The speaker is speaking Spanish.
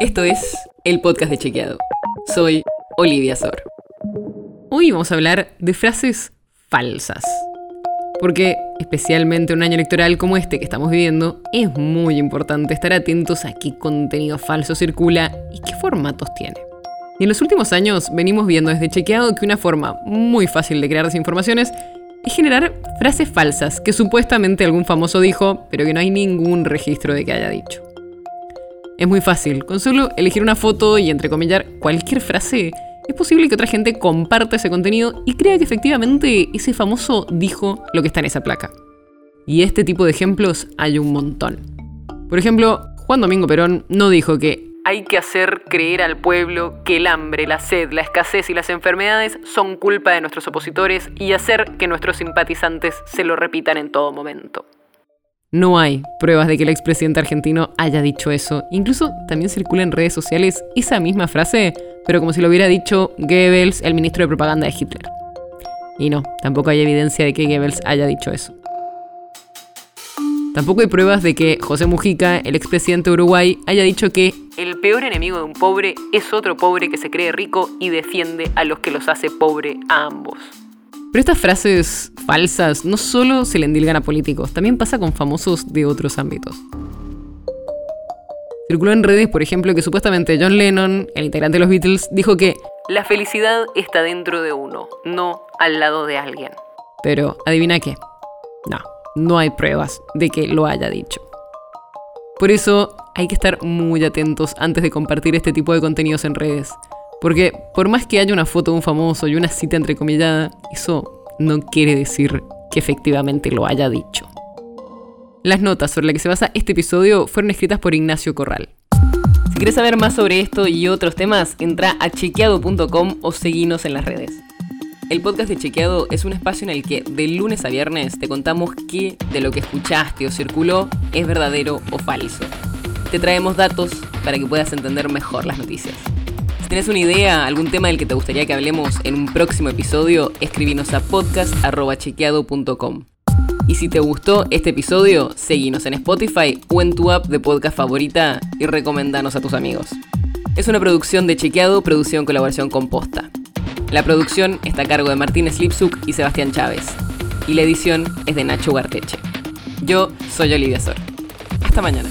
Esto es el podcast de Chequeado. Soy Olivia Sor. Hoy vamos a hablar de frases falsas. Porque, especialmente en un año electoral como este que estamos viviendo, es muy importante estar atentos a qué contenido falso circula y qué formatos tiene. Y en los últimos años venimos viendo desde Chequeado que una forma muy fácil de crear desinformaciones es generar frases falsas que supuestamente algún famoso dijo, pero que no hay ningún registro de que haya dicho. Es muy fácil, con solo elegir una foto y entrecomillar cualquier frase, es posible que otra gente comparta ese contenido y crea que efectivamente ese famoso dijo lo que está en esa placa. Y este tipo de ejemplos hay un montón. Por ejemplo, Juan Domingo Perón no dijo que hay que hacer creer al pueblo que el hambre, la sed, la escasez y las enfermedades son culpa de nuestros opositores y hacer que nuestros simpatizantes se lo repitan en todo momento. No hay pruebas de que el expresidente argentino haya dicho eso. Incluso también circula en redes sociales esa misma frase, pero como si lo hubiera dicho Goebbels, el ministro de propaganda de Hitler. Y no, tampoco hay evidencia de que Goebbels haya dicho eso. Tampoco hay pruebas de que José Mujica, el expresidente de Uruguay, haya dicho que el peor enemigo de un pobre es otro pobre que se cree rico y defiende a los que los hace pobre a ambos. Pero estas frases falsas no solo se le endilgan a políticos, también pasa con famosos de otros ámbitos. Circuló en redes, por ejemplo, que supuestamente John Lennon, el integrante de los Beatles, dijo que la felicidad está dentro de uno, no al lado de alguien. Pero, ¿adivina qué? No, no hay pruebas de que lo haya dicho. Por eso hay que estar muy atentos antes de compartir este tipo de contenidos en redes. Porque por más que haya una foto de un famoso y una cita entrecomillada, eso no quiere decir que efectivamente lo haya dicho. Las notas sobre las que se basa este episodio fueron escritas por Ignacio Corral. Si quieres saber más sobre esto y otros temas, entra a chequeado.com o seguinos en las redes. El podcast de Chequeado es un espacio en el que de lunes a viernes te contamos qué de lo que escuchaste o circuló es verdadero o falso. Te traemos datos para que puedas entender mejor las noticias. Si tienes una idea, algún tema del que te gustaría que hablemos en un próximo episodio, escribinos a podcast.chequeado.com. Y si te gustó este episodio, seguinos en Spotify o en tu app de podcast favorita y recomendanos a tus amigos. Es una producción de Chequeado, producción colaboración con Posta. La producción está a cargo de Martín Slipsuk y Sebastián Chávez. Y la edición es de Nacho Guarteche. Yo soy Olivia Sor. Hasta mañana.